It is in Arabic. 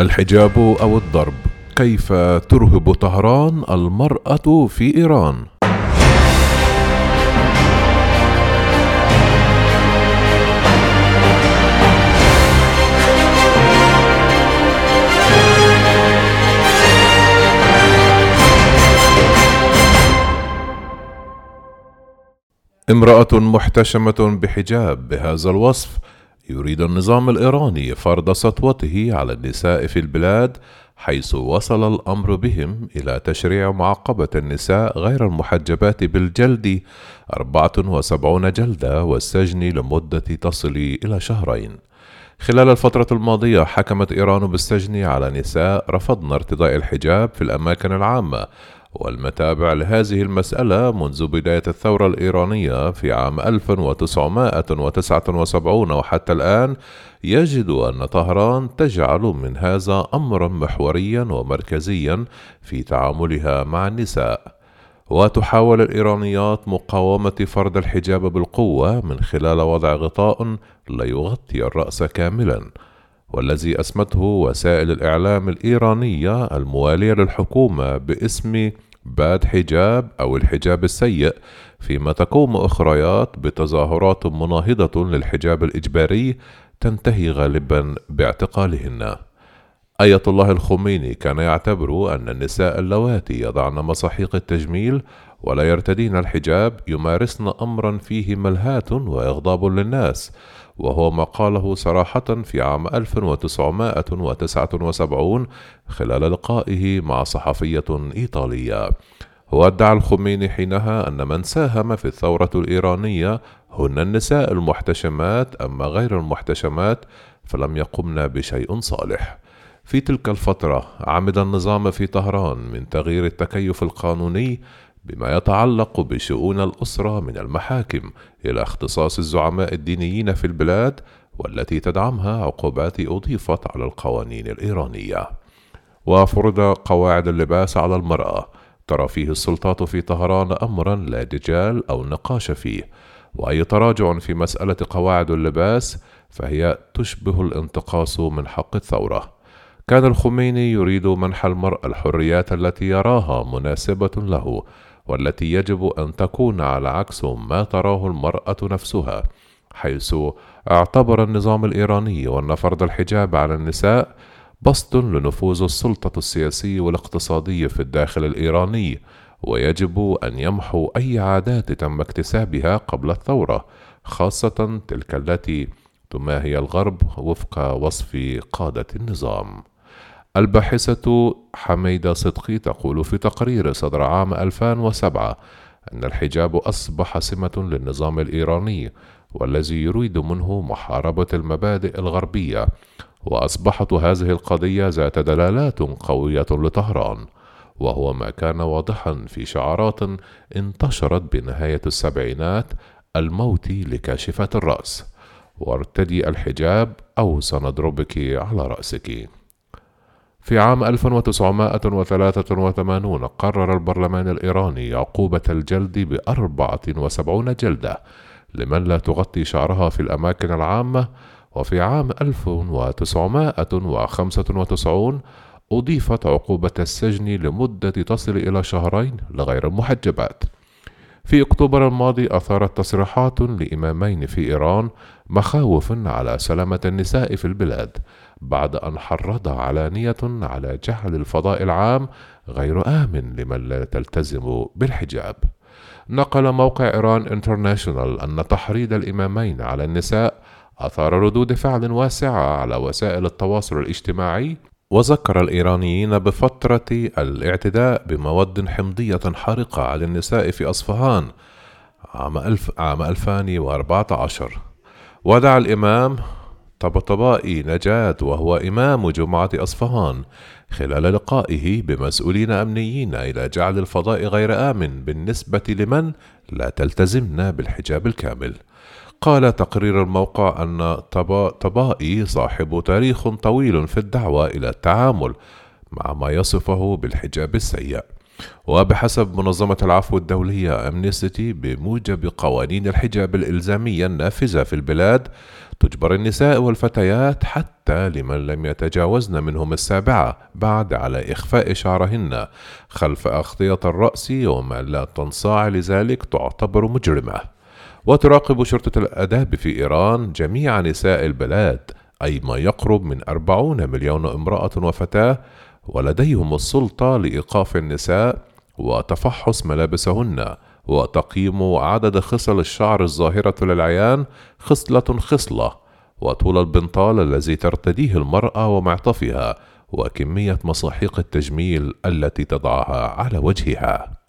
الحجاب أو الضرب. كيف ترهب طهران المرأة في إيران؟ امرأة محتشمة بحجاب بهذا الوصف يريد النظام الإيراني فرض سطوته على النساء في البلاد حيث وصل الأمر بهم إلى تشريع معاقبة النساء غير المحجبات بالجلد 74 جلدة والسجن لمدة تصل إلى شهرين. خلال الفترة الماضية حكمت إيران بالسجن على نساء رفضن ارتداء الحجاب في الأماكن العامة والمتابع لهذه المسألة منذ بداية الثورة الإيرانية في عام 1979 وحتى الآن يجد أن طهران تجعل من هذا أمرا محوريا ومركزيا في تعاملها مع النساء. وتحاول الإيرانيات مقاومة فرض الحجاب بالقوة من خلال وضع غطاء لا يغطي الرأس كاملا. والذي أسمته وسائل الإعلام الإيرانية الموالية للحكومة باسم باد حجاب أو الحجاب السيء فيما تقوم أخريات بتظاهرات مناهضة للحجاب الإجباري تنتهي غالبا باعتقالهن. آية الله الخميني كان يعتبر أن النساء اللواتي يضعن مصاحيق التجميل ولا يرتدين الحجاب يمارسن أمرا فيه ملهاة وإغضاب للناس وهو ما قاله صراحة في عام 1979 خلال لقائه مع صحفية إيطالية. وادعى الخميني حينها أن من ساهم في الثورة الإيرانية هن النساء المحتشمات أما غير المحتشمات فلم يقمن بشيء صالح. في تلك الفترة عمد النظام في طهران من تغيير التكيف القانوني بما يتعلق بشؤون الأسرة من المحاكم إلى اختصاص الزعماء الدينيين في البلاد والتي تدعمها عقوبات أضيفت على القوانين الإيرانية. وفرض قواعد اللباس على المرأة. ترى فيه السلطات في طهران أمرا لا دجال أو نقاش فيه. وأي تراجع في مسألة قواعد اللباس فهي تشبه الانتقاص من حق الثورة. كان الخميني يريد منح المرء الحريات التي يراها مناسبة له. والتي يجب أن تكون على عكس ما تراه المرأة نفسها حيث اعتبر النظام الإيراني أن فرض الحجاب على النساء بسط لنفوذ السلطة السياسي والاقتصادي في الداخل الإيراني ويجب أن يمحو أي عادات تم اكتسابها قبل الثورة خاصة تلك التي تماهي الغرب وفق وصف قادة النظام. الباحثة حميدة صدقي تقول في تقرير صدر عام 2007 أن الحجاب أصبح سمة للنظام الإيراني والذي يريد منه محاربة المبادئ الغربية وأصبحت هذه القضية ذات دلالات قوية لطهران وهو ما كان واضحا في شعارات انتشرت بنهاية السبعينات الموت لكاشفة الرأس. وارتدي الحجاب أو سنضربك على رأسك. في عام 1983 قرر البرلمان الإيراني عقوبة الجلد ب 74 جلدة لمن لا تغطي شعرها في الأماكن العامة وفي عام 1995 أضيفت عقوبة السجن لمدة تصل إلى شهرين لغير المحجبات. في أكتوبر الماضي أثارت تصريحات لإمامين في إيران مخاوف على سلامة النساء في البلاد بعد أن حرض علانية على جعل الفضاء العام غير آمن لمن لا تلتزم بالحجاب. نقل موقع إيران انترناشونال أن تحريض الإمامين على النساء أثار ردود فعل واسعة على وسائل التواصل الاجتماعي وذكر الإيرانيين بفترة الاعتداء بمواد حمضية حارقة على النساء في أصفهان عام, ألف عام 2014 ودعا الإمام طبطبائي نجاة وهو إمام جمعة أصفهان خلال لقائه بمسؤولين أمنيين إلى جعل الفضاء غير آمن بالنسبة لمن لا تلتزمن بالحجاب الكامل. قال تقرير الموقع أن طبائي صاحب تاريخ طويل في الدعوة إلى التعامل مع ما يصفه بالحجاب السيء. وبحسب منظمة العفو الدولية أمنيستي بموجب قوانين الحجاب الإلزامية النافذة في البلاد تجبر النساء والفتيات حتى لمن لم يتجاوزن منهم السابعة بعد على إخفاء شعرهن خلف أغطية الرأس وما لا تنصاع لذلك تعتبر مجرمة. وتراقب شرطة الآداب في إيران جميع نساء البلاد أي ما يقرب من أربعون مليون امرأة وفتاة ولديهم السلطة لإيقاف النساء وتفحص ملابسهن وتقييم عدد خصل الشعر الظاهرة للعيان خصلة خصلة وطول البنطال الذي ترتديه المرأة ومعطفها وكمية مصاحيق التجميل التي تضعها على وجهها.